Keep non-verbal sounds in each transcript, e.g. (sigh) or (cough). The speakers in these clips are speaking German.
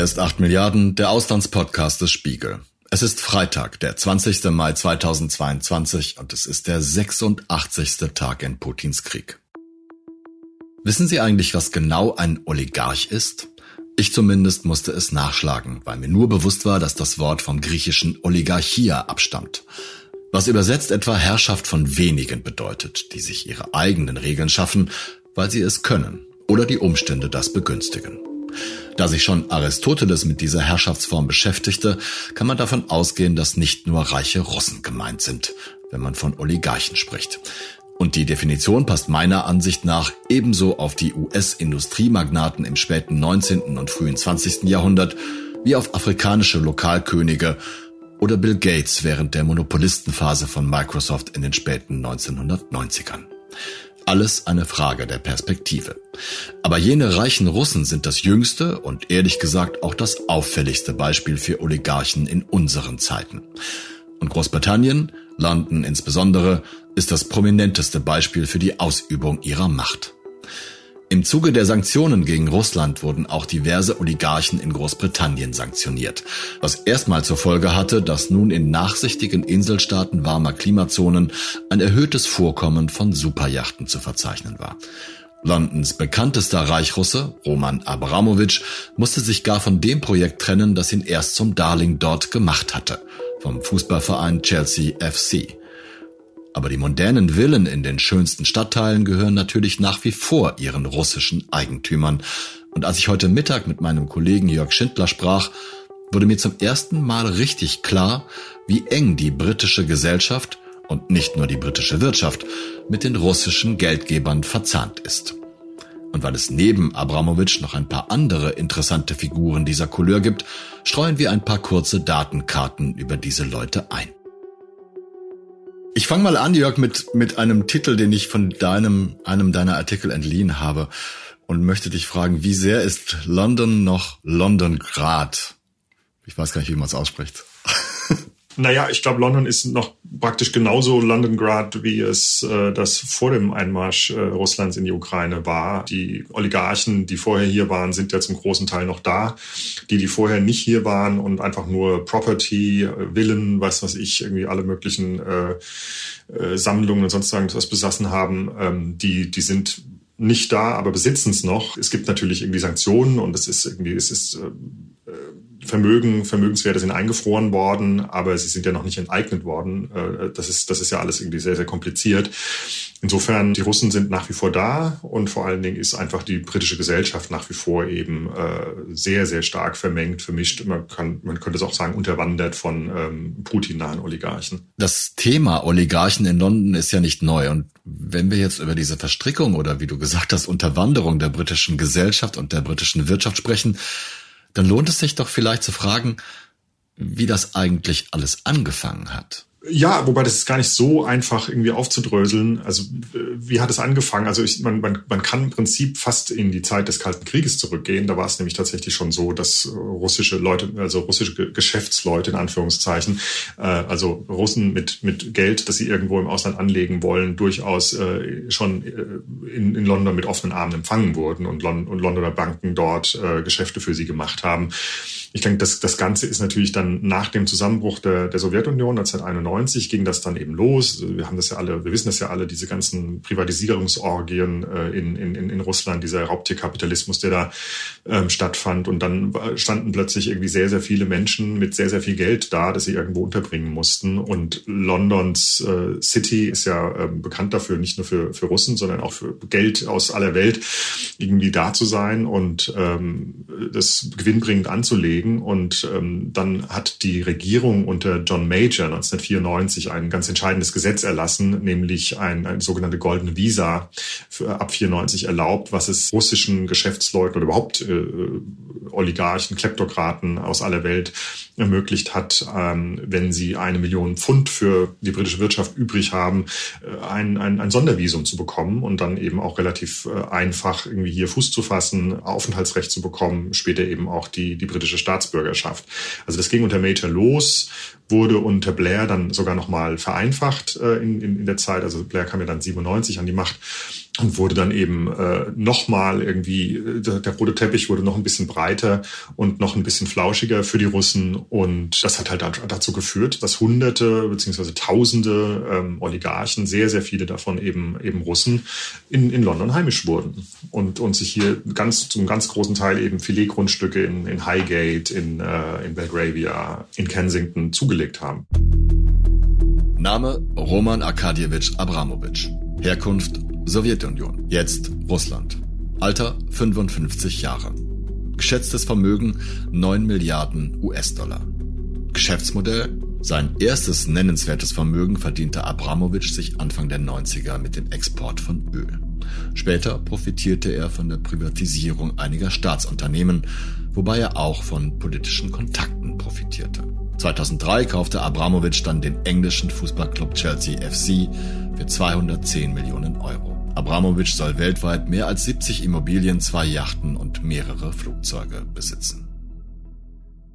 Hier ist 8 Milliarden, der Auslandspodcast des Spiegel. Es ist Freitag, der 20. Mai 2022 und es ist der 86. Tag in Putins Krieg. Wissen Sie eigentlich, was genau ein Oligarch ist? Ich zumindest musste es nachschlagen, weil mir nur bewusst war, dass das Wort vom griechischen Oligarchia abstammt, was übersetzt etwa Herrschaft von wenigen bedeutet, die sich ihre eigenen Regeln schaffen, weil sie es können oder die Umstände das begünstigen. Da sich schon Aristoteles mit dieser Herrschaftsform beschäftigte, kann man davon ausgehen, dass nicht nur reiche Russen gemeint sind, wenn man von Oligarchen spricht. Und die Definition passt meiner Ansicht nach ebenso auf die US-Industriemagnaten im späten 19. und frühen 20. Jahrhundert wie auf afrikanische Lokalkönige oder Bill Gates während der Monopolistenphase von Microsoft in den späten 1990ern. Alles eine Frage der Perspektive. Aber jene reichen Russen sind das jüngste und ehrlich gesagt auch das auffälligste Beispiel für Oligarchen in unseren Zeiten. Und Großbritannien, London insbesondere, ist das prominenteste Beispiel für die Ausübung ihrer Macht. Im Zuge der Sanktionen gegen Russland wurden auch diverse Oligarchen in Großbritannien sanktioniert, was erstmal zur Folge hatte, dass nun in nachsichtigen Inselstaaten warmer Klimazonen ein erhöhtes Vorkommen von Superjachten zu verzeichnen war. Londons bekanntester Reichrusse, Roman Abramowitsch, musste sich gar von dem Projekt trennen, das ihn erst zum Darling dort gemacht hatte, vom Fußballverein Chelsea FC. Aber die modernen Villen in den schönsten Stadtteilen gehören natürlich nach wie vor ihren russischen Eigentümern. Und als ich heute Mittag mit meinem Kollegen Jörg Schindler sprach, wurde mir zum ersten Mal richtig klar, wie eng die britische Gesellschaft und nicht nur die britische Wirtschaft mit den russischen Geldgebern verzahnt ist. Und weil es neben Abramowitsch noch ein paar andere interessante Figuren dieser Couleur gibt, streuen wir ein paar kurze Datenkarten über diese Leute ein. Ich fange mal an, Jörg, mit, mit einem Titel, den ich von deinem, einem deiner Artikel entliehen habe und möchte dich fragen, wie sehr ist London noch London Grad? Ich weiß gar nicht, wie man es ausspricht. Naja, ich glaube, London ist noch praktisch genauso Londongrad, wie es äh, das vor dem Einmarsch äh, Russlands in die Ukraine war. Die Oligarchen, die vorher hier waren, sind ja zum großen Teil noch da. Die, die vorher nicht hier waren und einfach nur Property, äh, Villen, was weiß ich, irgendwie alle möglichen äh, äh, Sammlungen und sonst was besassen haben, ähm, die, die sind nicht da, aber besitzen es noch. Es gibt natürlich irgendwie Sanktionen und es ist irgendwie, es ist äh, Vermögen, Vermögenswerte sind eingefroren worden, aber sie sind ja noch nicht enteignet worden. Äh, das ist, das ist ja alles irgendwie sehr, sehr kompliziert. Insofern, die Russen sind nach wie vor da und vor allen Dingen ist einfach die britische Gesellschaft nach wie vor eben äh, sehr, sehr stark vermengt, vermischt. Man, kann, man könnte es auch sagen, unterwandert von ähm, Putin-nahen Oligarchen. Das Thema Oligarchen in London ist ja nicht neu. Und wenn wir jetzt über diese Verstrickung oder wie du gesagt hast, Unterwanderung der britischen Gesellschaft und der britischen Wirtschaft sprechen, dann lohnt es sich doch vielleicht zu fragen, wie das eigentlich alles angefangen hat. Ja, wobei das ist gar nicht so einfach irgendwie aufzudröseln. Also wie hat es angefangen? Also ich, man, man, man kann im Prinzip fast in die Zeit des Kalten Krieges zurückgehen. Da war es nämlich tatsächlich schon so, dass russische Leute, also russische Geschäftsleute in Anführungszeichen, äh, also Russen mit, mit Geld, das sie irgendwo im Ausland anlegen wollen, durchaus äh, schon äh, in, in London mit offenen Armen empfangen wurden und, Lon und Londoner Banken dort äh, Geschäfte für sie gemacht haben. Ich denke, das, das Ganze ist natürlich dann nach dem Zusammenbruch der, der Sowjetunion 1991 ging das dann eben los. Wir haben das ja alle, wir wissen das ja alle, diese ganzen Privatisierungsorgien äh, in, in, in Russland, dieser Raubtierkapitalismus, der da ähm, stattfand. Und dann standen plötzlich irgendwie sehr, sehr viele Menschen mit sehr, sehr viel Geld da, das sie irgendwo unterbringen mussten. Und Londons äh, City ist ja ähm, bekannt dafür, nicht nur für, für Russen, sondern auch für Geld aus aller Welt irgendwie da zu sein und ähm, das gewinnbringend anzulegen legen. Und ähm, dann hat die Regierung unter John Major 1994 ein ganz entscheidendes Gesetz erlassen, nämlich ein, ein sogenannte goldene Visa für, ab 94 erlaubt, was es russischen Geschäftsleuten oder überhaupt äh, Oligarchen, Kleptokraten aus aller Welt ermöglicht hat, ähm, wenn sie eine Million Pfund für die britische Wirtschaft übrig haben, äh, ein, ein, ein Sondervisum zu bekommen und dann eben auch relativ äh, einfach irgendwie hier Fuß zu fassen, Aufenthaltsrecht zu bekommen, später eben auch die, die britische Staatsbürgerschaft. Also das ging unter Major los, wurde unter Blair dann sogar nochmal vereinfacht äh, in, in, in der Zeit. Also Blair kam ja dann 97 an die Macht und wurde dann eben äh, nochmal irgendwie, äh, der, der rote Teppich wurde noch ein bisschen breiter und noch ein bisschen flauschiger für die Russen. Und das hat halt dazu geführt, dass Hunderte beziehungsweise Tausende ähm, Oligarchen, sehr, sehr viele davon eben eben Russen, in, in London heimisch wurden und, und sich hier ganz zum ganz großen Teil eben Filetgrundstücke in, in Highgate, in, äh, in Belgravia, in Kensington zugelegt haben. Name Roman Arkadjewitsch Abramowitsch. Herkunft Sowjetunion, jetzt Russland. Alter 55 Jahre. Geschätztes Vermögen 9 Milliarden US-Dollar. Geschäftsmodell sein erstes nennenswertes Vermögen verdiente Abramowitsch sich Anfang der 90er mit dem Export von Öl. Später profitierte er von der Privatisierung einiger Staatsunternehmen, wobei er auch von politischen Kontakten profitierte. 2003 kaufte Abramowitsch dann den englischen Fußballclub Chelsea FC für 210 Millionen Euro. Abramowitsch soll weltweit mehr als 70 Immobilien, zwei Yachten und mehrere Flugzeuge besitzen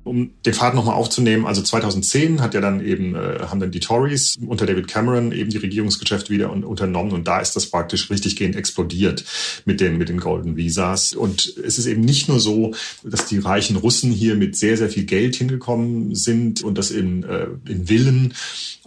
um den Pfad nochmal aufzunehmen, also 2010 hat ja dann eben, äh, haben dann die Tories unter David Cameron eben die Regierungsgeschäfte wieder unternommen und da ist das praktisch richtiggehend explodiert mit den, mit den Golden Visas. Und es ist eben nicht nur so, dass die reichen Russen hier mit sehr, sehr viel Geld hingekommen sind und das in, äh, in Villen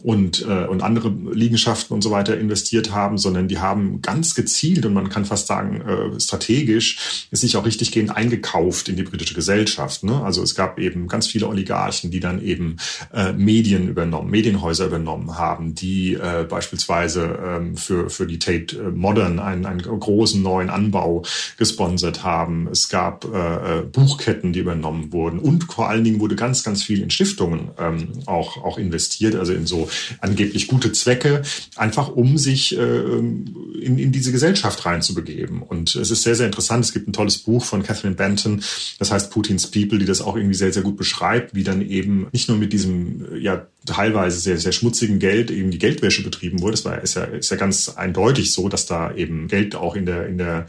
und, äh, und andere Liegenschaften und so weiter investiert haben, sondern die haben ganz gezielt und man kann fast sagen äh, strategisch sich auch richtig gehend eingekauft in die britische Gesellschaft. Ne? Also es gab eben ganz viele Oligarchen, die dann eben äh, Medien übernommen, Medienhäuser übernommen haben, die äh, beispielsweise ähm, für, für die Tate äh, Modern einen, einen großen neuen Anbau gesponsert haben. Es gab äh, äh, Buchketten, die übernommen wurden und vor allen Dingen wurde ganz, ganz viel in Stiftungen ähm, auch, auch investiert, also in so angeblich gute Zwecke, einfach um sich äh, in, in diese Gesellschaft reinzubegeben. Und es ist sehr, sehr interessant. Es gibt ein tolles Buch von Catherine Benton, das heißt Putins People, die das auch irgendwie sehr, sehr gut beschreibt, wie dann eben nicht nur mit diesem ja teilweise sehr, sehr schmutzigen Geld eben die Geldwäsche betrieben wurde. Das war, ist ja, ist ja ganz eindeutig so, dass da eben Geld auch in der, in der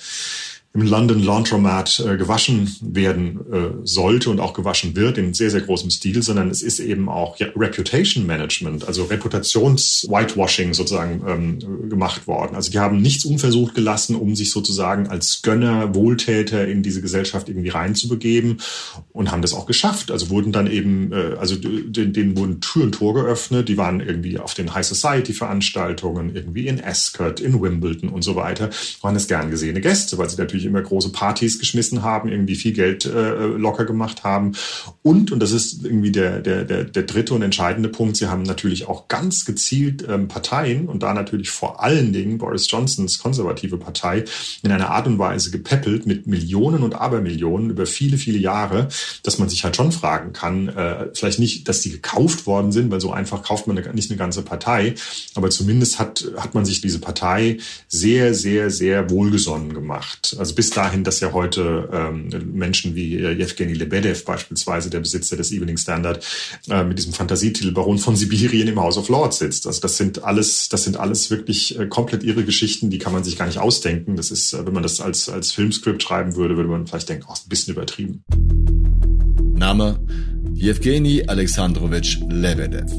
im London Laundromat äh, gewaschen werden äh, sollte und auch gewaschen wird in sehr, sehr großem Stil, sondern es ist eben auch ja, Reputation Management, also Reputations-Whitewashing sozusagen ähm, gemacht worden. Also die haben nichts unversucht gelassen, um sich sozusagen als Gönner, Wohltäter in diese Gesellschaft irgendwie reinzubegeben und haben das auch geschafft. Also wurden dann eben, äh, also denen, denen wurden Tür und Tor geöffnet, die waren irgendwie auf den High Society Veranstaltungen, irgendwie in Ascot, in Wimbledon und so weiter, waren es gern gesehene Gäste, weil sie natürlich immer große Partys geschmissen haben, irgendwie viel Geld äh, locker gemacht haben. Und, und das ist irgendwie der, der, der, der dritte und entscheidende Punkt, sie haben natürlich auch ganz gezielt ähm, Parteien und da natürlich vor allen Dingen Boris Johnsons konservative Partei in einer Art und Weise gepäppelt mit Millionen und Abermillionen über viele, viele Jahre, dass man sich halt schon fragen kann, äh, vielleicht nicht, dass die gekauft worden sind, weil so einfach kauft man nicht eine ganze Partei, aber zumindest hat, hat man sich diese Partei sehr, sehr, sehr wohlgesonnen gemacht. Also also bis dahin, dass ja heute ähm, Menschen wie äh, Yevgeny Lebedev beispielsweise, der Besitzer des Evening Standard, äh, mit diesem Fantasietitel Baron von Sibirien im House of Lords sitzt. Also das sind alles, das sind alles wirklich äh, komplett irre Geschichten, die kann man sich gar nicht ausdenken. Das ist, äh, wenn man das als, als Filmskript schreiben würde, würde man vielleicht denken, oh, ist ein bisschen übertrieben. Name Yevgeny Alexandrowitsch Lebedev.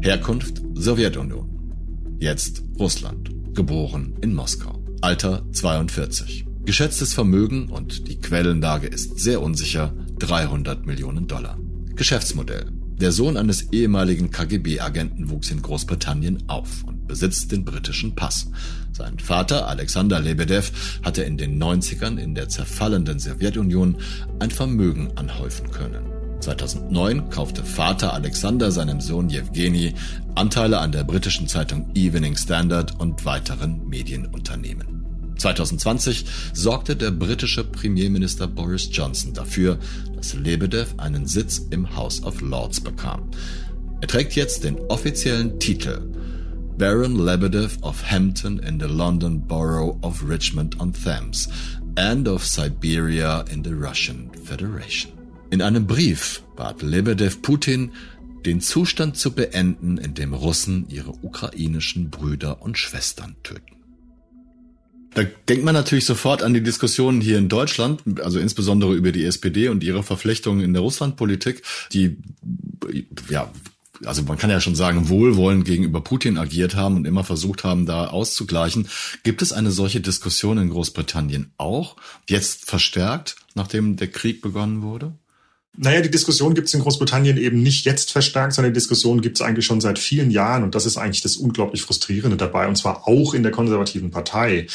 Herkunft Sowjetunion. Jetzt Russland. Geboren in Moskau. Alter 42. Geschätztes Vermögen und die Quellenlage ist sehr unsicher 300 Millionen Dollar. Geschäftsmodell. Der Sohn eines ehemaligen KGB-Agenten wuchs in Großbritannien auf und besitzt den britischen Pass. Sein Vater Alexander Lebedev hatte in den 90ern in der zerfallenden Sowjetunion ein Vermögen anhäufen können. 2009 kaufte Vater Alexander seinem Sohn Jewgeni Anteile an der britischen Zeitung Evening Standard und weiteren Medienunternehmen. 2020 sorgte der britische Premierminister Boris Johnson dafür, dass Lebedev einen Sitz im House of Lords bekam. Er trägt jetzt den offiziellen Titel Baron Lebedev of Hampton in the London Borough of Richmond on Thames and of Siberia in the Russian Federation. In einem Brief bat Lebedev Putin, den Zustand zu beenden, in dem Russen ihre ukrainischen Brüder und Schwestern töten. Da denkt man natürlich sofort an die Diskussionen hier in Deutschland, also insbesondere über die SPD und ihre Verflechtungen in der Russlandpolitik, die ja also man kann ja schon sagen, wohlwollend gegenüber Putin agiert haben und immer versucht haben, da auszugleichen. Gibt es eine solche Diskussion in Großbritannien auch, jetzt verstärkt, nachdem der Krieg begonnen wurde? Naja, die Diskussion gibt es in Großbritannien eben nicht jetzt verstärkt, sondern die Diskussion gibt es eigentlich schon seit vielen Jahren und das ist eigentlich das unglaublich Frustrierende dabei und zwar auch in der konservativen Partei.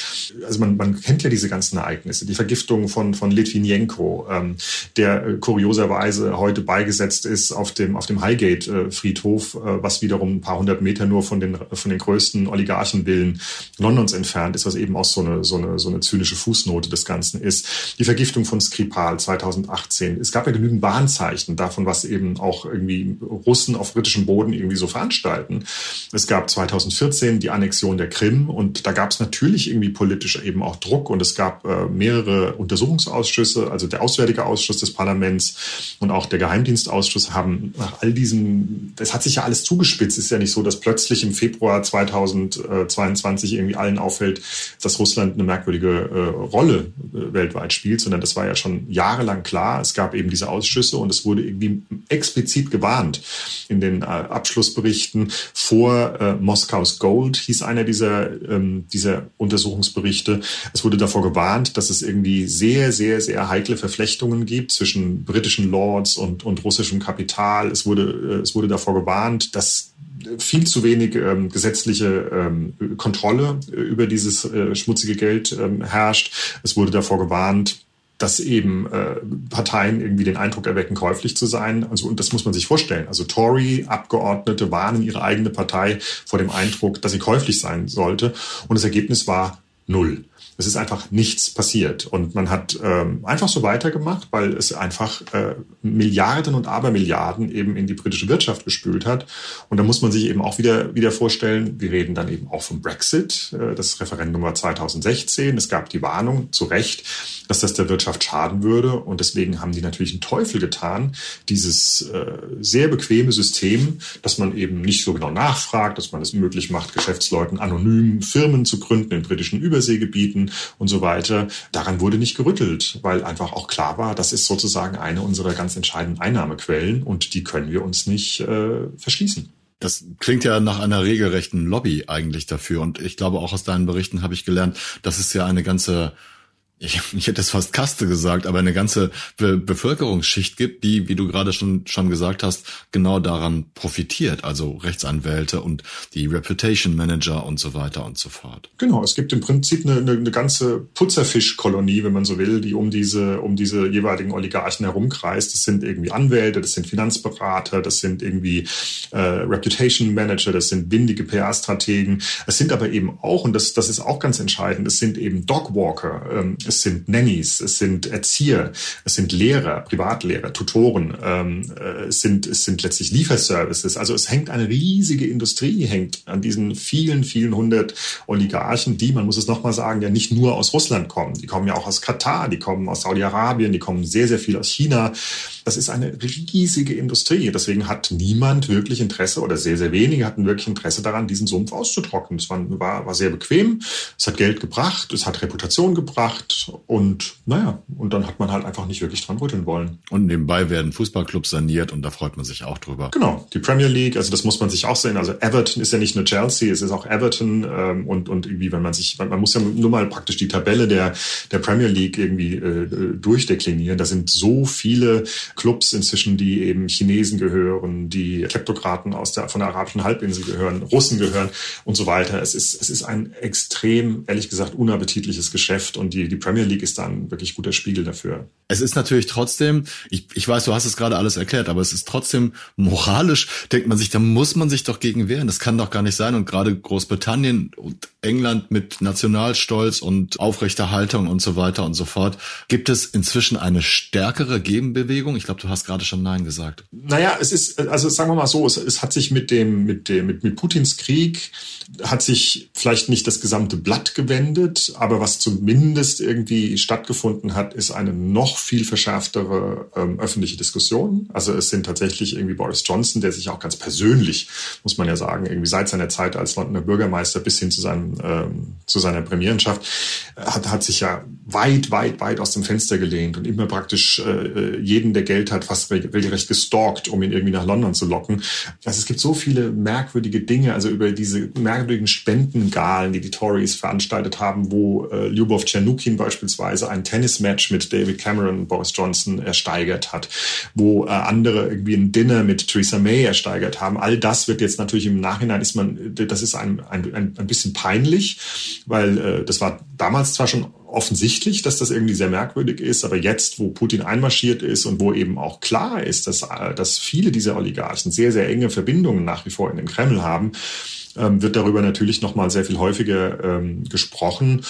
Also man, man kennt ja diese ganzen Ereignisse, die Vergiftung von, von Litvinenko, ähm, der äh, kurioserweise heute beigesetzt ist auf dem, auf dem Highgate-Friedhof, äh, was wiederum ein paar hundert Meter nur von den, von den größten Oligarchenvillen Londons entfernt ist, was eben auch so eine, so, eine, so eine zynische Fußnote des Ganzen ist. Die Vergiftung von Skripal 2018. Es gab ja genügend Warnzeichen davon, was eben auch irgendwie Russen auf britischem Boden irgendwie so veranstalten. Es gab 2014 die Annexion der Krim und da gab es natürlich irgendwie politisch eben auch Druck und es gab äh, mehrere Untersuchungsausschüsse, also der Auswärtige Ausschuss des Parlaments und auch der Geheimdienstausschuss haben nach all diesem, das hat sich ja alles zugespitzt. Es ist ja nicht so, dass plötzlich im Februar 2022 irgendwie allen auffällt, dass Russland eine merkwürdige äh, Rolle äh, weltweit spielt, sondern das war ja schon jahrelang klar. Es gab eben diese Ausschüsse Ausschüsse und es wurde irgendwie explizit gewarnt in den äh, Abschlussberichten vor äh, Moskaus Gold, hieß einer dieser, ähm, dieser Untersuchungsberichte. Es wurde davor gewarnt, dass es irgendwie sehr, sehr, sehr heikle Verflechtungen gibt zwischen britischen Lords und, und russischem Kapital. Es wurde, äh, es wurde davor gewarnt, dass viel zu wenig ähm, gesetzliche ähm, Kontrolle über dieses äh, schmutzige Geld ähm, herrscht. Es wurde davor gewarnt, dass eben äh, Parteien irgendwie den Eindruck erwecken, käuflich zu sein. Also, und das muss man sich vorstellen. Also Tory-Abgeordnete warnen ihre eigene Partei vor dem Eindruck, dass sie käuflich sein sollte. Und das Ergebnis war null. Es ist einfach nichts passiert. Und man hat ähm, einfach so weitergemacht, weil es einfach äh, Milliarden und Abermilliarden eben in die britische Wirtschaft gespült hat. Und da muss man sich eben auch wieder, wieder vorstellen, wir reden dann eben auch vom Brexit. Äh, das Referendum war 2016. Es gab die Warnung, zu Recht, dass das der Wirtschaft schaden würde. Und deswegen haben die natürlich einen Teufel getan, dieses äh, sehr bequeme System, dass man eben nicht so genau nachfragt, dass man es möglich macht, Geschäftsleuten anonym Firmen zu gründen in britischen Überseegebieten und so weiter. Daran wurde nicht gerüttelt, weil einfach auch klar war, das ist sozusagen eine unserer ganz entscheidenden Einnahmequellen und die können wir uns nicht äh, verschließen. Das klingt ja nach einer regelrechten Lobby eigentlich dafür. Und ich glaube, auch aus deinen Berichten habe ich gelernt, dass es ja eine ganze ich, ich hätte es fast Kaste gesagt, aber eine ganze Be Bevölkerungsschicht gibt, die, wie du gerade schon, schon gesagt hast, genau daran profitiert. Also Rechtsanwälte und die Reputation Manager und so weiter und so fort. Genau, es gibt im Prinzip eine, eine, eine ganze Putzerfischkolonie, wenn man so will, die um diese, um diese jeweiligen Oligarchen herumkreist. Das sind irgendwie Anwälte, das sind Finanzberater, das sind irgendwie äh, Reputation Manager, das sind windige PR-Strategen. Es sind aber eben auch, und das, das ist auch ganz entscheidend, es sind eben Dogwalker. Ähm, sind Nannies, es sind Erzieher, es sind Lehrer, Privatlehrer, Tutoren, ähm, äh, es, sind, es sind letztlich Lieferservices. Also es hängt eine riesige Industrie, hängt an diesen vielen, vielen hundert Oligarchen, die, man muss es nochmal sagen, ja nicht nur aus Russland kommen. Die kommen ja auch aus Katar, die kommen aus Saudi-Arabien, die kommen sehr, sehr viel aus China. Das ist eine riesige Industrie. Deswegen hat niemand wirklich Interesse oder sehr, sehr wenige hatten wirklich Interesse daran, diesen Sumpf auszutrocknen. Es war, war sehr bequem, es hat Geld gebracht, es hat Reputation gebracht, und naja, und dann hat man halt einfach nicht wirklich dran rütteln wollen. Und nebenbei werden Fußballclubs saniert und da freut man sich auch drüber. Genau, die Premier League, also das muss man sich auch sehen. Also Everton ist ja nicht nur Chelsea, es ist auch Everton ähm, und, und irgendwie, wenn man sich, man muss ja nur mal praktisch die Tabelle der, der Premier League irgendwie äh, durchdeklinieren. Da sind so viele Clubs inzwischen, die eben Chinesen gehören, die Kleptokraten aus der, von der arabischen Halbinsel gehören, Russen gehören und so weiter. Es ist, es ist ein extrem, ehrlich gesagt, unappetitliches Geschäft und die, die Premier League ist da ein wirklich guter Spiegel dafür. Es ist natürlich trotzdem, ich, ich weiß, du hast es gerade alles erklärt, aber es ist trotzdem moralisch, denkt man sich, da muss man sich doch gegen wehren. Das kann doch gar nicht sein. Und gerade Großbritannien und England mit Nationalstolz und aufrechter Haltung und so weiter und so fort. Gibt es inzwischen eine stärkere Gegenbewegung? Ich glaube, du hast gerade schon Nein gesagt. Naja, es ist, also sagen wir mal so, es, es hat sich mit dem, mit dem, mit, mit Putins Krieg hat sich vielleicht nicht das gesamte Blatt gewendet, aber was zumindest irgendwie stattgefunden hat, ist eine noch viel verschärftere ähm, öffentliche Diskussion. Also es sind tatsächlich irgendwie Boris Johnson, der sich auch ganz persönlich, muss man ja sagen, irgendwie seit seiner Zeit als Londoner Bürgermeister bis hin zu, seinem, ähm, zu seiner Premierenschaft, hat, hat sich ja weit, weit, weit aus dem Fenster gelehnt und immer praktisch äh, jeden, der Geld hat, fast regelrecht gestalkt, um ihn irgendwie nach London zu locken. Also es gibt so viele merkwürdige Dinge, also über diese merkwürdigen Spendengalen, die die Tories veranstaltet haben, wo äh, Lyubov Tschernukin beispielsweise ein Tennismatch mit David Cameron und Boris Johnson ersteigert hat, wo äh, andere irgendwie ein Dinner mit Theresa May ersteigert haben. All das wird jetzt natürlich im Nachhinein ist man, das ist ein, ein, ein bisschen peinlich, weil äh, das war damals zwar schon offensichtlich, dass das irgendwie sehr merkwürdig ist, aber jetzt, wo Putin einmarschiert ist und wo eben auch klar ist, dass, äh, dass viele dieser Oligarchen sehr, sehr enge Verbindungen nach wie vor in den Kreml haben, ähm, wird darüber natürlich noch mal sehr viel häufiger ähm, gesprochen.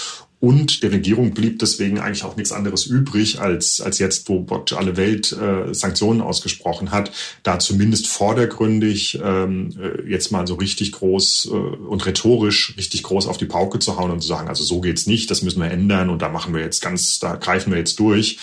Und der Regierung blieb deswegen eigentlich auch nichts anderes übrig, als, als jetzt, wo Gott alle Welt äh, Sanktionen ausgesprochen hat, da zumindest vordergründig ähm, äh, jetzt mal so richtig groß äh, und rhetorisch richtig groß auf die Pauke zu hauen und zu sagen, also so geht's nicht, das müssen wir ändern und da machen wir jetzt ganz, da greifen wir jetzt durch.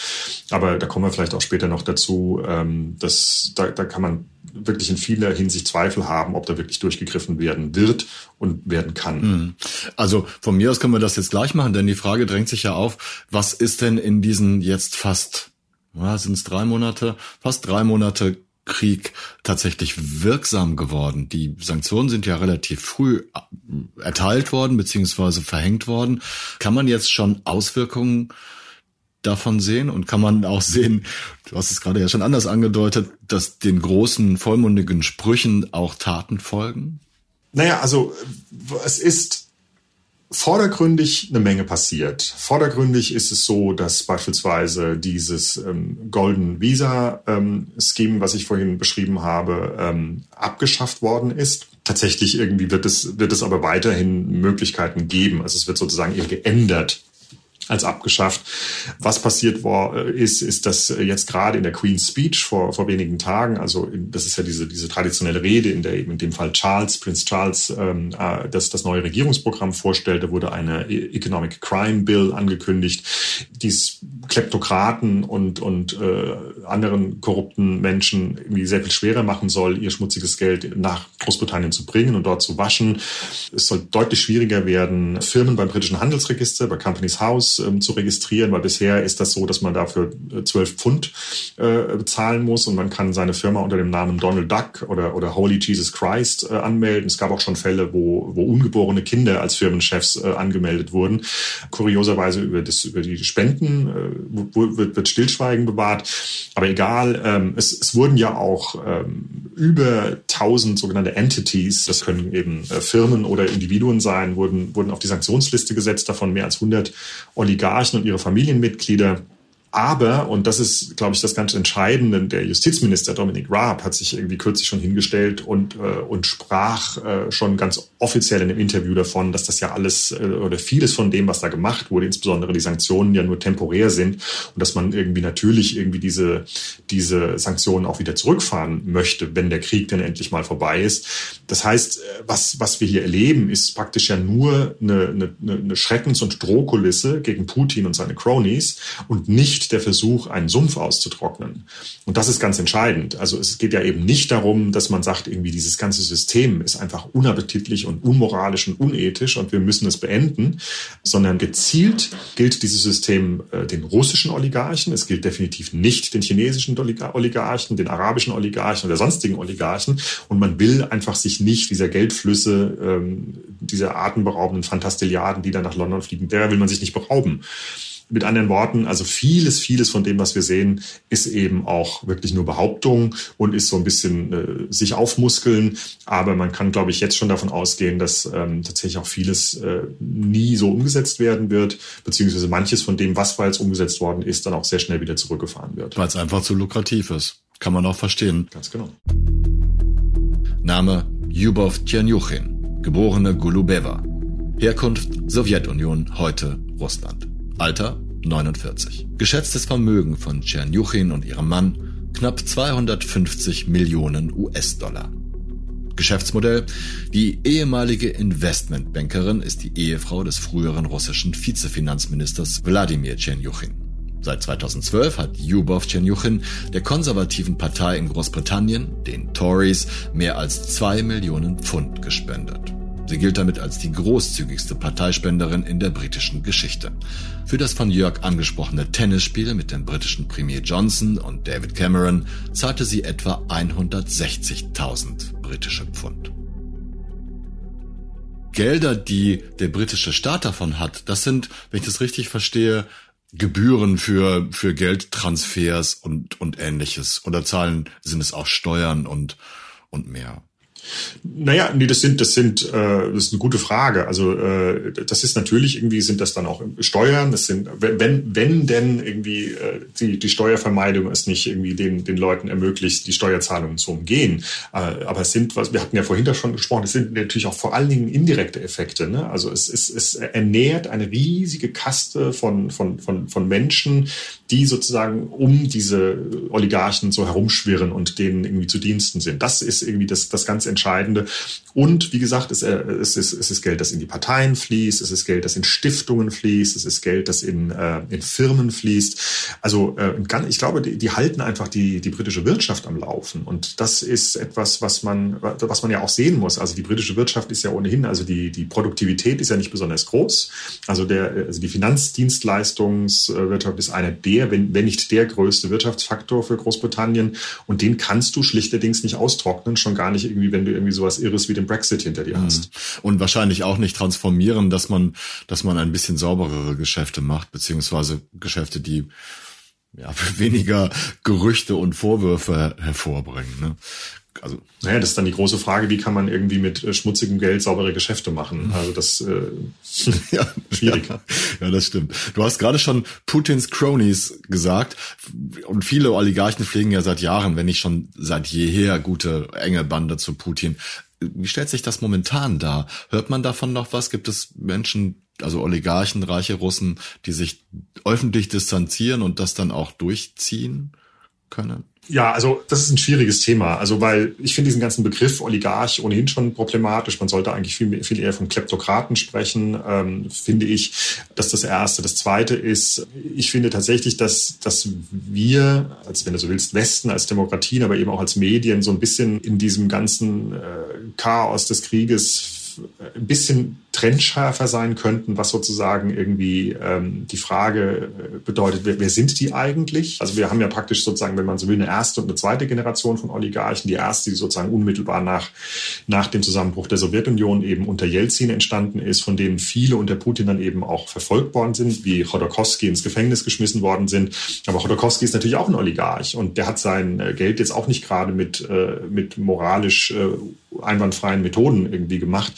Aber da kommen wir vielleicht auch später noch dazu, ähm, dass da, da kann man wirklich in vieler Hinsicht Zweifel haben, ob da wirklich durchgegriffen werden wird und werden kann. Hm. Also von mir aus können wir das jetzt gleich machen, denn die Frage drängt sich ja auf, was ist denn in diesen jetzt fast, sind es drei Monate, fast drei Monate Krieg tatsächlich wirksam geworden. Die Sanktionen sind ja relativ früh erteilt worden beziehungsweise verhängt worden. Kann man jetzt schon Auswirkungen davon sehen und kann man auch sehen, du hast es gerade ja schon anders angedeutet, dass den großen vollmundigen Sprüchen auch Taten folgen? Naja, also es ist vordergründig eine Menge passiert. Vordergründig ist es so, dass beispielsweise dieses ähm, Golden Visa ähm, Scheme, was ich vorhin beschrieben habe, ähm, abgeschafft worden ist. Tatsächlich irgendwie wird es, wird es aber weiterhin Möglichkeiten geben. Also es wird sozusagen eher geändert als abgeschafft. Was passiert war, äh, ist, ist, dass äh, jetzt gerade in der Queen's Speech vor, vor wenigen Tagen, also das ist ja diese, diese traditionelle Rede, in der eben in dem Fall Charles, Prince Charles, ähm, äh, das, das neue Regierungsprogramm vorstellte, wurde eine e-, Economic Crime Bill angekündigt, dies Kleptokraten und, und äh, anderen korrupten Menschen irgendwie sehr viel schwerer machen soll, ihr schmutziges Geld nach Großbritannien zu bringen und dort zu waschen. Es soll deutlich schwieriger werden, Firmen beim britischen Handelsregister, bei Companies House ähm, zu registrieren, weil bisher ist das so, dass man dafür äh, zwölf Pfund äh, bezahlen muss und man kann seine Firma unter dem Namen Donald Duck oder, oder Holy Jesus Christ äh, anmelden. Es gab auch schon Fälle, wo, wo ungeborene Kinder als Firmenchefs äh, angemeldet wurden. Kurioserweise über, das, über die Spenden äh, wird, wird Stillschweigen bewahrt. Aber egal, ähm, es, es wurden ja auch ähm, über 1000 sogenannte Entities, das können eben äh, Firmen oder Individuen sein, wurden, wurden auf die Sanktionsliste gesetzt, davon mehr als 100 Oligarchen und ihre Familienmitglieder. Aber, und das ist, glaube ich, das ganz Entscheidende, der Justizminister Dominic Raab hat sich irgendwie kürzlich schon hingestellt und, äh, und sprach äh, schon ganz offiziell in einem Interview davon, dass das ja alles äh, oder vieles von dem, was da gemacht wurde, insbesondere die Sanktionen ja nur temporär sind und dass man irgendwie natürlich irgendwie diese, diese Sanktionen auch wieder zurückfahren möchte, wenn der Krieg dann endlich mal vorbei ist. Das heißt, äh, was, was wir hier erleben, ist praktisch ja nur eine, eine, eine Schreckens- und Drohkulisse gegen Putin und seine Cronies und nicht nicht der Versuch, einen Sumpf auszutrocknen. Und das ist ganz entscheidend. Also es geht ja eben nicht darum, dass man sagt, irgendwie dieses ganze System ist einfach unappetitlich und unmoralisch und unethisch und wir müssen es beenden, sondern gezielt gilt dieses System äh, den russischen Oligarchen. Es gilt definitiv nicht den chinesischen Oligarchen, den arabischen Oligarchen oder sonstigen Oligarchen. Und man will einfach sich nicht dieser Geldflüsse, ähm, dieser atemberaubenden Fantastilliarden, die dann nach London fliegen, der will man sich nicht berauben. Mit anderen Worten, also vieles, vieles von dem, was wir sehen, ist eben auch wirklich nur Behauptung und ist so ein bisschen äh, sich aufmuskeln. Aber man kann, glaube ich, jetzt schon davon ausgehen, dass ähm, tatsächlich auch vieles äh, nie so umgesetzt werden wird, beziehungsweise manches von dem, was bereits umgesetzt worden ist, dann auch sehr schnell wieder zurückgefahren wird. Weil es einfach zu lukrativ ist. Kann man auch verstehen. Ganz genau. Name Yubov Tjernjuchin, geborene Gulubeva. Herkunft Sowjetunion, heute Russland. Alter 49. Geschätztes Vermögen von Tschernuchin und ihrem Mann knapp 250 Millionen US-Dollar. Geschäftsmodell. Die ehemalige Investmentbankerin ist die Ehefrau des früheren russischen Vizefinanzministers Wladimir Tschenjuchin. Seit 2012 hat Yubov Tschenjuchin der konservativen Partei in Großbritannien, den Tories, mehr als zwei Millionen Pfund gespendet. Sie gilt damit als die großzügigste Parteispenderin in der britischen Geschichte. Für das von Jörg angesprochene Tennisspiel mit dem britischen Premier Johnson und David Cameron zahlte sie etwa 160.000 britische Pfund. Gelder, die der britische Staat davon hat, das sind, wenn ich das richtig verstehe, Gebühren für, für Geldtransfers und, und ähnliches. Oder zahlen, sind es auch Steuern und, und mehr? Naja, nee, das sind, das sind, äh, das ist eine gute Frage. Also äh, das ist natürlich irgendwie sind das dann auch Steuern. Das sind, wenn, wenn denn irgendwie äh, die, die Steuervermeidung es nicht irgendwie den, den Leuten ermöglicht, die Steuerzahlungen zu umgehen. Äh, aber es sind, was wir hatten ja vorhin da schon gesprochen, es sind natürlich auch vor allen Dingen indirekte Effekte. Ne? Also es, es, es ernährt eine riesige Kaste von, von, von, von Menschen, die sozusagen um diese Oligarchen so herumschwirren und denen irgendwie zu Diensten sind. Das ist irgendwie das, das ganz Entscheidende. Und wie gesagt, es, äh, es, ist, es ist Geld, das in die Parteien fließt, es ist Geld, das in Stiftungen fließt, es ist Geld, das in, äh, in Firmen fließt. Also äh, ich glaube, die, die halten einfach die, die britische Wirtschaft am Laufen. Und das ist etwas, was man, was man ja auch sehen muss. Also die britische Wirtschaft ist ja ohnehin, also die, die Produktivität ist ja nicht besonders groß. Also, der, also die Finanzdienstleistungswirtschaft ist einer der, wenn, wenn nicht der größte Wirtschaftsfaktor für Großbritannien. Und den kannst du schlichterdings nicht austrocknen, schon gar nicht irgendwie, wenn du irgendwie sowas Irres wie den Brexit hinter dir hast. Mhm. Und wahrscheinlich auch nicht transformieren, dass man, dass man ein bisschen sauberere Geschäfte macht, beziehungsweise Geschäfte, die ja, (laughs) weniger Gerüchte und Vorwürfe hervorbringen. Ne? Also naja, das ist dann die große Frage, wie kann man irgendwie mit äh, schmutzigem Geld saubere Geschäfte machen? Mhm. Also das äh, (laughs) ja, schwierig. Ja, ja, das stimmt. Du hast gerade schon Putins Cronies gesagt und viele Oligarchen pflegen ja seit Jahren, wenn nicht schon seit jeher gute enge Bande zu Putin. Wie stellt sich das momentan dar? Hört man davon noch was? Gibt es Menschen, also Oligarchen, reiche Russen, die sich öffentlich distanzieren und das dann auch durchziehen können? Ja, also das ist ein schwieriges Thema. Also weil ich finde diesen ganzen Begriff Oligarch ohnehin schon problematisch. Man sollte eigentlich viel, viel eher von Kleptokraten sprechen, ähm, finde ich. Das ist das Erste. Das Zweite ist, ich finde tatsächlich, dass, dass wir, als wenn du so willst, Westen, als Demokratien, aber eben auch als Medien so ein bisschen in diesem ganzen äh, Chaos des Krieges ein bisschen trendschärfer sein könnten, was sozusagen irgendwie ähm, die Frage äh, bedeutet, wer, wer sind die eigentlich? Also wir haben ja praktisch sozusagen, wenn man so will, eine erste und eine zweite Generation von Oligarchen. Die erste, die sozusagen unmittelbar nach, nach dem Zusammenbruch der Sowjetunion eben unter Jelzin entstanden ist, von denen viele unter Putin dann eben auch verfolgt worden sind, wie Chodorkowski ins Gefängnis geschmissen worden sind. Aber Chodorkowski ist natürlich auch ein Oligarch und der hat sein äh, Geld jetzt auch nicht gerade mit, äh, mit moralisch äh, einwandfreien Methoden irgendwie gemacht.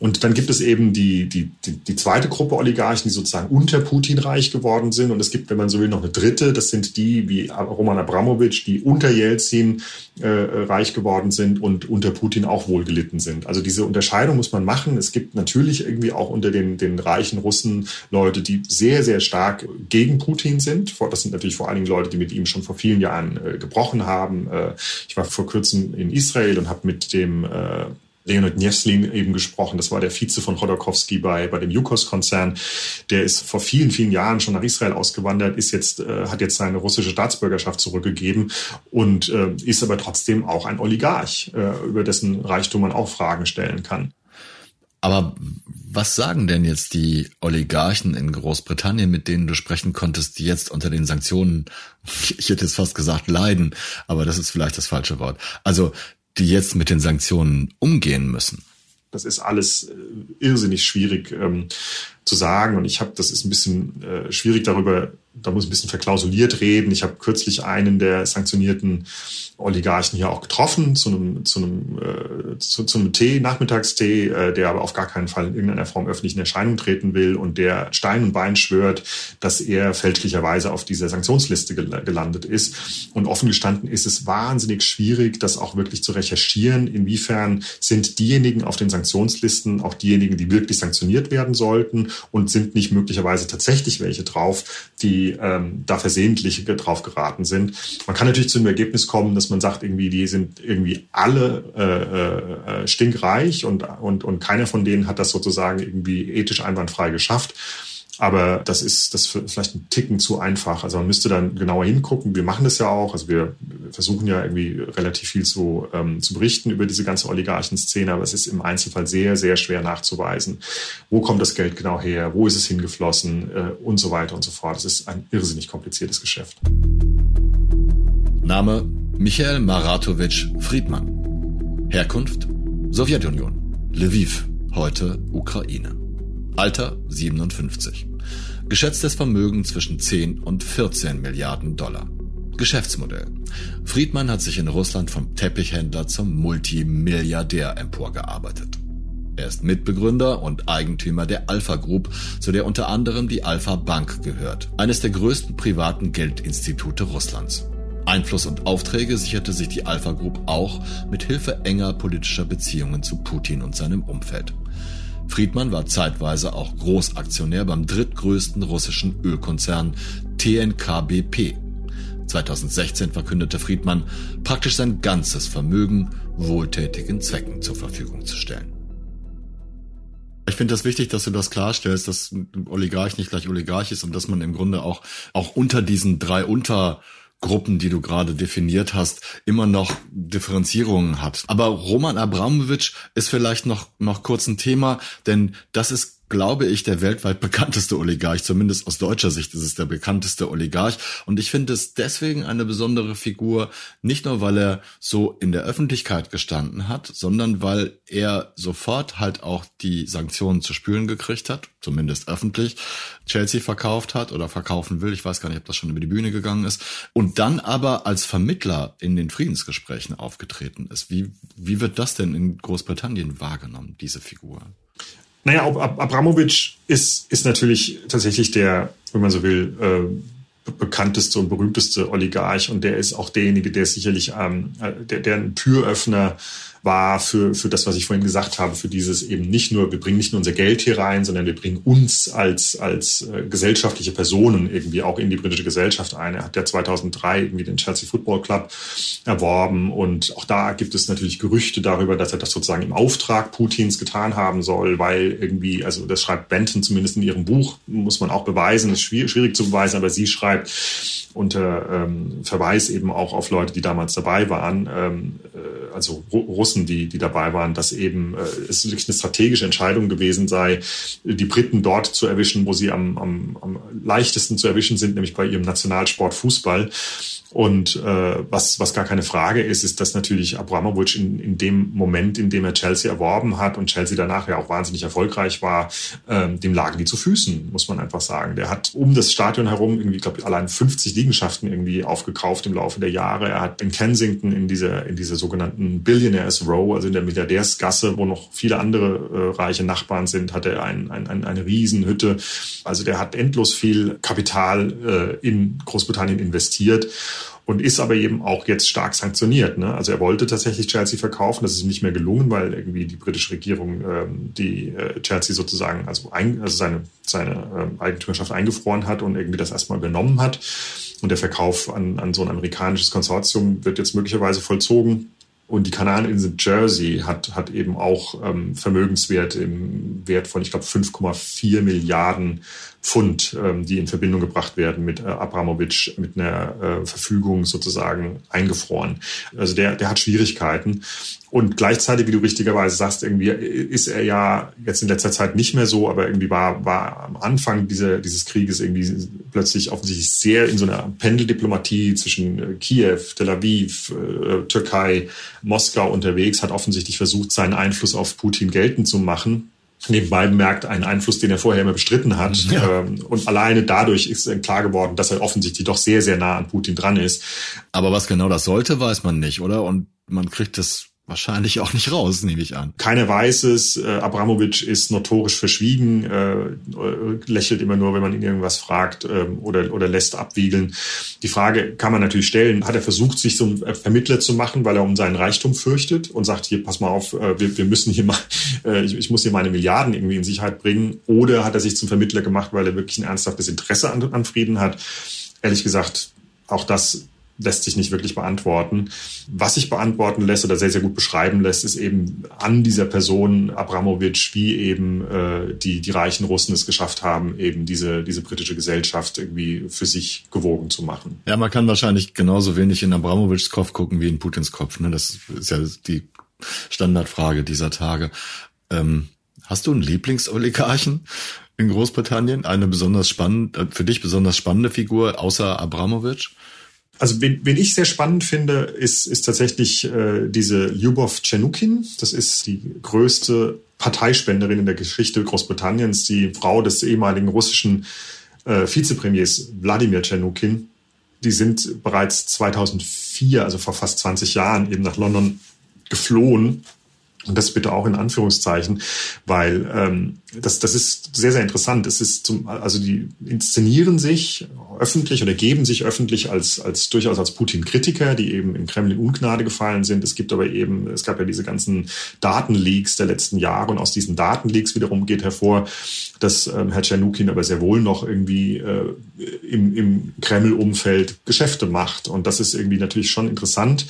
Und dann gibt es eben die, die, die, die zweite Gruppe Oligarchen, die sozusagen unter Putin reich geworden sind. Und es gibt, wenn man so will, noch eine dritte. Das sind die wie Roman Abramowitsch, die unter Jelzin äh, reich geworden sind und unter Putin auch wohlgelitten sind. Also diese Unterscheidung muss man machen. Es gibt natürlich irgendwie auch unter den, den reichen Russen Leute, die sehr, sehr stark gegen Putin sind. Das sind natürlich vor allen Dingen Leute, die mit ihm schon vor vielen Jahren äh, gebrochen haben. Äh, ich war vor kurzem in Israel und habe mit dem äh, Leonid Nevslin eben gesprochen. Das war der Vize von Chodorkowski bei, bei dem Yukos-Konzern. Der ist vor vielen, vielen Jahren schon nach Israel ausgewandert, ist jetzt, äh, hat jetzt seine russische Staatsbürgerschaft zurückgegeben und äh, ist aber trotzdem auch ein Oligarch, äh, über dessen Reichtum man auch Fragen stellen kann. Aber was sagen denn jetzt die Oligarchen in Großbritannien, mit denen du sprechen konntest, die jetzt unter den Sanktionen, (laughs) ich hätte jetzt fast gesagt, leiden, aber das ist vielleicht das falsche Wort. Also die jetzt mit den Sanktionen umgehen müssen? Das ist alles äh, irrsinnig schwierig ähm, zu sagen und ich habe, das ist ein bisschen äh, schwierig darüber da muss ein bisschen verklausuliert reden. Ich habe kürzlich einen der sanktionierten Oligarchen hier auch getroffen zu einem, zu einem, äh, zu, zu einem Tee, Nachmittagstee, äh, der aber auf gar keinen Fall in irgendeiner Form öffentlich in Erscheinung treten will und der Stein und Bein schwört, dass er fälschlicherweise auf dieser Sanktionsliste gel gelandet ist. Und offen gestanden ist es wahnsinnig schwierig, das auch wirklich zu recherchieren. Inwiefern sind diejenigen auf den Sanktionslisten auch diejenigen, die wirklich sanktioniert werden sollten? und sind nicht möglicherweise tatsächlich welche drauf, die ähm, da versehentlich drauf geraten sind. Man kann natürlich zu dem Ergebnis kommen, dass man sagt, irgendwie, die sind irgendwie alle äh, äh, stinkreich und, und, und keiner von denen hat das sozusagen irgendwie ethisch einwandfrei geschafft. Aber das ist das ist vielleicht ein Ticken zu einfach. Also man müsste dann genauer hingucken. Wir machen das ja auch. Also wir versuchen ja irgendwie relativ viel zu, ähm, zu berichten über diese ganze Oligarchenszene, aber es ist im Einzelfall sehr, sehr schwer nachzuweisen. Wo kommt das Geld genau her? Wo ist es hingeflossen? Äh, und so weiter und so fort. Das ist ein irrsinnig kompliziertes Geschäft. Name Michael Maratowitsch Friedmann. Herkunft Sowjetunion. Lviv, heute Ukraine. Alter 57. Geschätztes Vermögen zwischen 10 und 14 Milliarden Dollar. Geschäftsmodell. Friedmann hat sich in Russland vom Teppichhändler zum Multimilliardär emporgearbeitet. Er ist Mitbegründer und Eigentümer der Alpha Group, zu der unter anderem die Alpha Bank gehört, eines der größten privaten Geldinstitute Russlands. Einfluss und Aufträge sicherte sich die Alpha Group auch mit Hilfe enger politischer Beziehungen zu Putin und seinem Umfeld. Friedmann war zeitweise auch Großaktionär beim drittgrößten russischen Ölkonzern TNKBP. 2016 verkündete Friedmann, praktisch sein ganzes Vermögen wohltätigen Zwecken zur Verfügung zu stellen. Ich finde das wichtig, dass du das klarstellst, dass Oligarch nicht gleich Oligarch ist und dass man im Grunde auch, auch unter diesen drei Unter Gruppen, die du gerade definiert hast, immer noch Differenzierungen hat. Aber Roman Abramowitsch ist vielleicht noch, noch kurz ein Thema, denn das ist glaube ich, der weltweit bekannteste Oligarch. Zumindest aus deutscher Sicht ist es der bekannteste Oligarch. Und ich finde es deswegen eine besondere Figur, nicht nur, weil er so in der Öffentlichkeit gestanden hat, sondern weil er sofort halt auch die Sanktionen zu spüren gekriegt hat, zumindest öffentlich, Chelsea verkauft hat oder verkaufen will. Ich weiß gar nicht, ob das schon über die Bühne gegangen ist. Und dann aber als Vermittler in den Friedensgesprächen aufgetreten ist. Wie, wie wird das denn in Großbritannien wahrgenommen, diese Figur? Naja, Ab Abramowitsch ist, ist natürlich tatsächlich der, wenn man so will, äh, bekannteste und berühmteste Oligarch und der ist auch derjenige, der sicherlich ähm, der, der ein Türöffner war für, für das, was ich vorhin gesagt habe, für dieses eben nicht nur, wir bringen nicht nur unser Geld hier rein, sondern wir bringen uns als, als äh, gesellschaftliche Personen irgendwie auch in die britische Gesellschaft ein. Er hat ja 2003 irgendwie den Chelsea Football Club erworben und auch da gibt es natürlich Gerüchte darüber, dass er das sozusagen im Auftrag Putins getan haben soll, weil irgendwie, also das schreibt Benton zumindest in ihrem Buch, muss man auch beweisen, ist schwierig, schwierig zu beweisen, aber sie schreibt, unter ähm, Verweis eben auch auf Leute, die damals dabei waren, ähm, äh, also Russen, die, die dabei waren, dass eben äh, es wirklich eine strategische Entscheidung gewesen sei, die Briten dort zu erwischen, wo sie am, am, am leichtesten zu erwischen sind, nämlich bei ihrem Nationalsport Fußball. Und äh, was, was gar keine Frage ist, ist, dass natürlich Abramowitsch in, in dem Moment, in dem er Chelsea erworben hat und Chelsea danach ja auch wahnsinnig erfolgreich war, ähm, dem lagen die zu Füßen, muss man einfach sagen. Der hat um das Stadion herum irgendwie, glaube ich, allein 50 Liegenschaften irgendwie aufgekauft im Laufe der Jahre. Er hat in Kensington in dieser in dieser sogenannten Billionaires Row, also in der Milliardärsgasse, wo noch viele andere äh, reiche Nachbarn sind, hat er ein, ein, ein, eine Riesenhütte. Also der hat endlos viel Kapital äh, in Großbritannien investiert und ist aber eben auch jetzt stark sanktioniert. Ne? Also er wollte tatsächlich Chelsea verkaufen, das ist ihm nicht mehr gelungen, weil irgendwie die britische Regierung ähm, die äh, Chelsea sozusagen, also, ein, also seine, seine ähm, Eigentümerschaft eingefroren hat und irgendwie das erstmal übernommen hat. Und der Verkauf an, an so ein amerikanisches Konsortium wird jetzt möglicherweise vollzogen. Und die Kanaleninsel Jersey hat, hat eben auch ähm, Vermögenswert im Wert von, ich glaube, 5,4 Milliarden Pfund, ähm, die in Verbindung gebracht werden mit äh, Abramowitsch, mit einer äh, Verfügung sozusagen eingefroren. Also der, der hat Schwierigkeiten. Und gleichzeitig, wie du richtigerweise sagst, irgendwie ist er ja jetzt in letzter Zeit nicht mehr so, aber irgendwie war, war am Anfang dieser, dieses Krieges irgendwie plötzlich offensichtlich sehr in so einer Pendeldiplomatie zwischen äh, Kiew, Tel Aviv, äh, Türkei, Moskau unterwegs, hat offensichtlich versucht, seinen Einfluss auf Putin geltend zu machen nebenbei bemerkt einen Einfluss, den er vorher immer bestritten hat. Ja. Ähm, und alleine dadurch ist klar geworden, dass er offensichtlich doch sehr, sehr nah an Putin dran ist. Aber was genau das sollte, weiß man nicht, oder? Und man kriegt es wahrscheinlich auch nicht raus, nehme ich an. Keiner weiß es. Äh, Abramowitsch ist notorisch verschwiegen, äh, äh, lächelt immer nur, wenn man ihn irgendwas fragt äh, oder, oder lässt abwiegeln. Die Frage kann man natürlich stellen, hat er versucht, sich so ein Vermittler zu machen, weil er um seinen Reichtum fürchtet und sagt, hier, pass mal auf, äh, wir, wir müssen hier mal, (laughs) äh, ich, ich muss hier meine Milliarden irgendwie in Sicherheit bringen. Oder hat er sich zum Vermittler gemacht, weil er wirklich ein ernsthaftes Interesse an, an Frieden hat? Ehrlich gesagt, auch das lässt sich nicht wirklich beantworten. Was sich beantworten lässt oder sehr, sehr gut beschreiben lässt, ist eben an dieser Person Abramowitsch, wie eben äh, die, die reichen Russen es geschafft haben, eben diese, diese britische Gesellschaft irgendwie für sich gewogen zu machen. Ja, man kann wahrscheinlich genauso wenig in Abramowitschs Kopf gucken wie in Putins Kopf. Ne? Das ist ja die Standardfrage dieser Tage. Ähm, hast du einen Lieblingsoligarchen in Großbritannien? Eine besonders spannend, äh, für dich besonders spannende Figur außer Abramowitsch? Also wen, wen ich sehr spannend finde, ist, ist tatsächlich äh, diese Lyubov Tschernukin. Das ist die größte Parteispenderin in der Geschichte Großbritanniens, die Frau des ehemaligen russischen äh, Vizepremiers Wladimir Tschernukin. Die sind bereits 2004, also vor fast 20 Jahren, eben nach London geflohen und das bitte auch in Anführungszeichen, weil ähm, das, das ist sehr, sehr interessant. Es ist zum, also die inszenieren sich öffentlich oder geben sich öffentlich als, als durchaus als Putin-Kritiker, die eben im Kreml in Ungnade gefallen sind. Es gibt aber eben, es gab ja diese ganzen Datenleaks der letzten Jahre und aus diesen Datenleaks wiederum geht hervor, dass ähm, Herr Tschernukin aber sehr wohl noch irgendwie äh, im, im Kreml-Umfeld Geschäfte macht. Und das ist irgendwie natürlich schon interessant,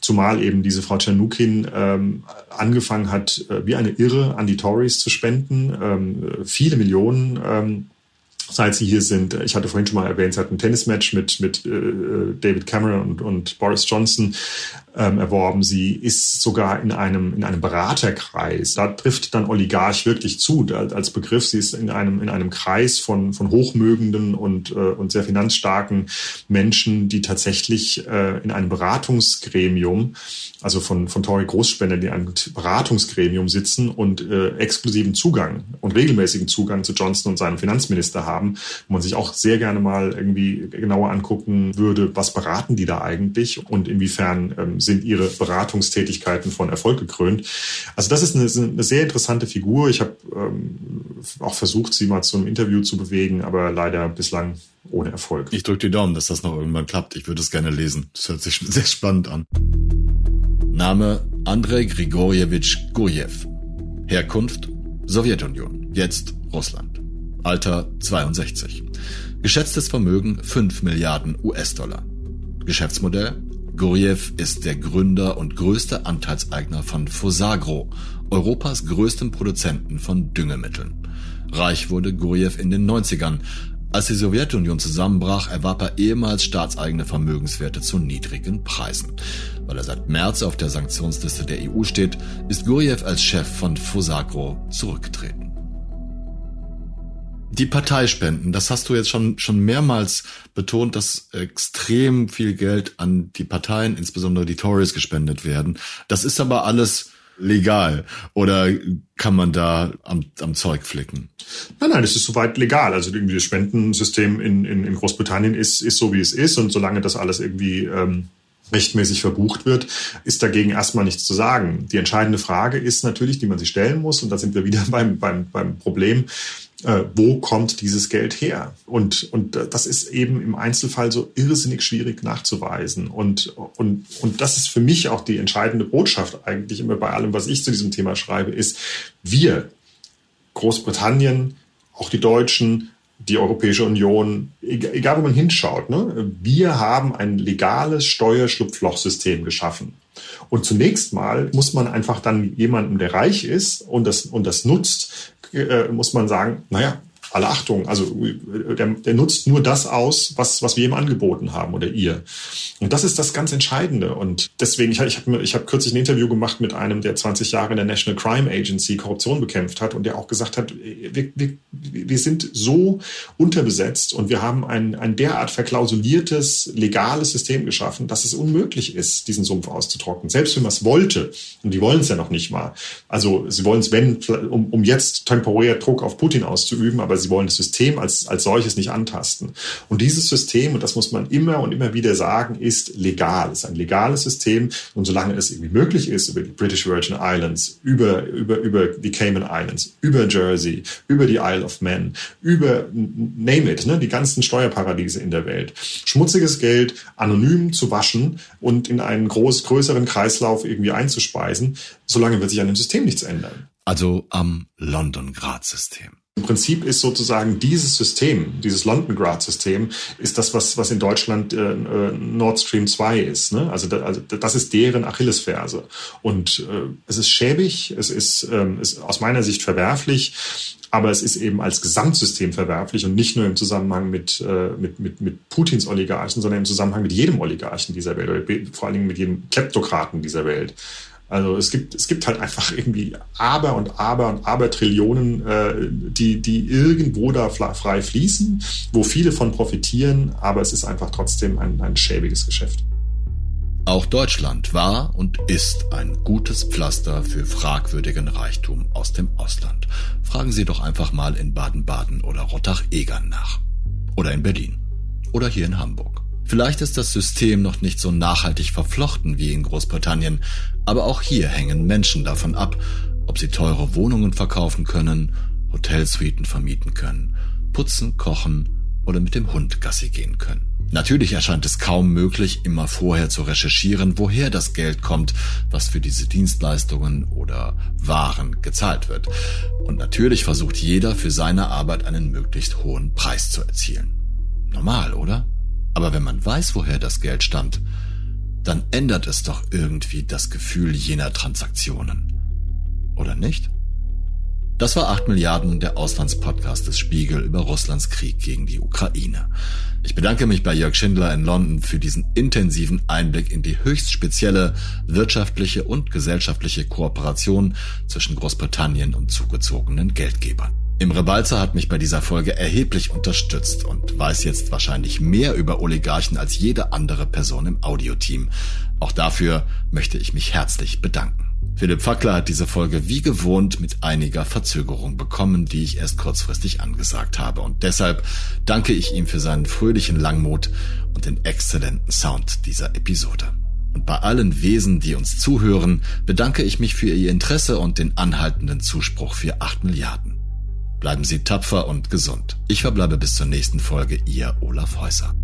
zumal eben diese Frau Tschernukin ähm, angefangen hat, äh, wie eine Irre an die Tories zu spenden, ähm, viele Millionen. Ähm, seit sie hier sind. Ich hatte vorhin schon mal erwähnt, sie hat ein Tennismatch mit, mit äh, David Cameron und, und Boris Johnson ähm, erworben. Sie ist sogar in einem, in einem Beraterkreis. Da trifft dann Oligarch wirklich zu als Begriff. Sie ist in einem, in einem Kreis von, von hochmögenden und, äh, und sehr finanzstarken Menschen, die tatsächlich äh, in einem Beratungsgremium, also von, von Tory Großspender, die in einem Beratungsgremium sitzen und äh, exklusiven Zugang und regelmäßigen Zugang zu Johnson und seinem Finanzminister haben, wo man sich auch sehr gerne mal irgendwie genauer angucken würde, was beraten die da eigentlich und inwiefern ähm, sind ihre Beratungstätigkeiten von Erfolg gekrönt. Also das ist eine, eine sehr interessante Figur. Ich habe ähm, auch versucht, sie mal zum Interview zu bewegen, aber leider bislang ohne Erfolg. Ich drücke die Daumen, dass das noch irgendwann klappt. Ich würde es gerne lesen. Das hört sich sehr spannend an. Name Andrei Grigorjewitsch Gurjew. Herkunft Sowjetunion, jetzt Russland. Alter 62. Geschätztes Vermögen 5 Milliarden US-Dollar. Geschäftsmodell Gurjev ist der Gründer und größte Anteilseigner von Fosagro, Europas größtem Produzenten von Düngemitteln. Reich wurde Gurjev in den 90ern. Als die Sowjetunion zusammenbrach, erwarb er ehemals staatseigene Vermögenswerte zu niedrigen Preisen. Weil er seit März auf der Sanktionsliste der EU steht, ist Gurjev als Chef von Fosagro zurückgetreten. Die Parteispenden, das hast du jetzt schon, schon mehrmals betont, dass extrem viel Geld an die Parteien, insbesondere die Tories, gespendet werden. Das ist aber alles legal oder kann man da am, am Zeug flicken? Nein, nein, es ist soweit legal. Also irgendwie das Spendensystem in, in, in Großbritannien ist, ist so, wie es ist und solange das alles irgendwie ähm, rechtmäßig verbucht wird, ist dagegen erstmal nichts zu sagen. Die entscheidende Frage ist natürlich, die man sich stellen muss, und da sind wir wieder (laughs) beim, beim, beim Problem, äh, wo kommt dieses Geld her? Und, und das ist eben im Einzelfall so irrsinnig schwierig nachzuweisen. Und, und, und das ist für mich auch die entscheidende Botschaft eigentlich immer bei allem, was ich zu diesem Thema schreibe, ist, wir, Großbritannien, auch die Deutschen, die Europäische Union, egal wo man hinschaut, ne, wir haben ein legales Steuerschlupflochsystem geschaffen. Und zunächst mal muss man einfach dann jemandem, der reich ist und das, und das nutzt, äh, muss man sagen, naja, alle Achtung, also der, der nutzt nur das aus, was, was wir ihm angeboten haben oder ihr. Und das ist das ganz Entscheidende. Und deswegen, ich, ich habe ich hab kürzlich ein Interview gemacht mit einem, der 20 Jahre in der National Crime Agency Korruption bekämpft hat und der auch gesagt hat, wir, wir, wir sind so unterbesetzt und wir haben ein, ein derart verklausuliertes, legales System geschaffen, dass es unmöglich ist, diesen Sumpf auszutrocknen. Selbst wenn man es wollte, und die wollen es ja noch nicht mal. Also sie wollen es, wenn, um, um jetzt temporär Druck auf Putin auszuüben, aber sie wollen das System als, als solches nicht antasten. Und dieses System, und das muss man immer und immer wieder sagen, ist legal. Es ist ein legales System. Und solange es irgendwie möglich ist, über die British Virgin Islands, über, über, über die Cayman Islands, über Jersey, über die Isle of Man, über, name it, ne, die ganzen Steuerparadiese in der Welt, schmutziges Geld anonym zu waschen und in einen groß, größeren Kreislauf irgendwie einzuspeisen, solange wird sich an dem System nichts ändern. Also am London-Grad-System. Im Prinzip ist sozusagen dieses System, dieses London-Grad-System, ist das, was, was in Deutschland äh, äh Nord Stream 2 ist. Ne? Also, da, also das ist deren Achillesferse. Und äh, es ist schäbig, es ist, ähm, ist aus meiner Sicht verwerflich, aber es ist eben als Gesamtsystem verwerflich und nicht nur im Zusammenhang mit, äh, mit, mit, mit Putins Oligarchen, sondern im Zusammenhang mit jedem Oligarchen dieser Welt oder vor allen Dingen mit jedem Kleptokraten dieser Welt. Also es gibt, es gibt halt einfach irgendwie Aber und Aber und Aber Trillionen, äh, die, die irgendwo da frei fließen, wo viele von profitieren, aber es ist einfach trotzdem ein, ein schäbiges Geschäft. Auch Deutschland war und ist ein gutes Pflaster für fragwürdigen Reichtum aus dem Ausland. Fragen Sie doch einfach mal in Baden-Baden oder Rottach-Egern nach. Oder in Berlin. Oder hier in Hamburg. Vielleicht ist das System noch nicht so nachhaltig verflochten wie in Großbritannien, aber auch hier hängen Menschen davon ab, ob sie teure Wohnungen verkaufen können, Hotelsuiten vermieten können, putzen, kochen oder mit dem Hund Gassi gehen können. Natürlich erscheint es kaum möglich, immer vorher zu recherchieren, woher das Geld kommt, was für diese Dienstleistungen oder Waren gezahlt wird. Und natürlich versucht jeder für seine Arbeit einen möglichst hohen Preis zu erzielen. Normal, oder? Aber wenn man weiß, woher das Geld stammt, dann ändert es doch irgendwie das Gefühl jener Transaktionen. Oder nicht? Das war 8 Milliarden, der Auslandspodcast des Spiegel über Russlands Krieg gegen die Ukraine. Ich bedanke mich bei Jörg Schindler in London für diesen intensiven Einblick in die höchst spezielle wirtschaftliche und gesellschaftliche Kooperation zwischen Großbritannien und zugezogenen Geldgebern. Imre Balzer hat mich bei dieser Folge erheblich unterstützt und weiß jetzt wahrscheinlich mehr über Oligarchen als jede andere Person im Audioteam. Auch dafür möchte ich mich herzlich bedanken. Philipp Fackler hat diese Folge wie gewohnt mit einiger Verzögerung bekommen, die ich erst kurzfristig angesagt habe. Und deshalb danke ich ihm für seinen fröhlichen Langmut und den exzellenten Sound dieser Episode. Und bei allen Wesen, die uns zuhören, bedanke ich mich für Ihr Interesse und den anhaltenden Zuspruch für 8 Milliarden. Bleiben Sie tapfer und gesund. Ich verbleibe bis zur nächsten Folge, Ihr Olaf Häuser.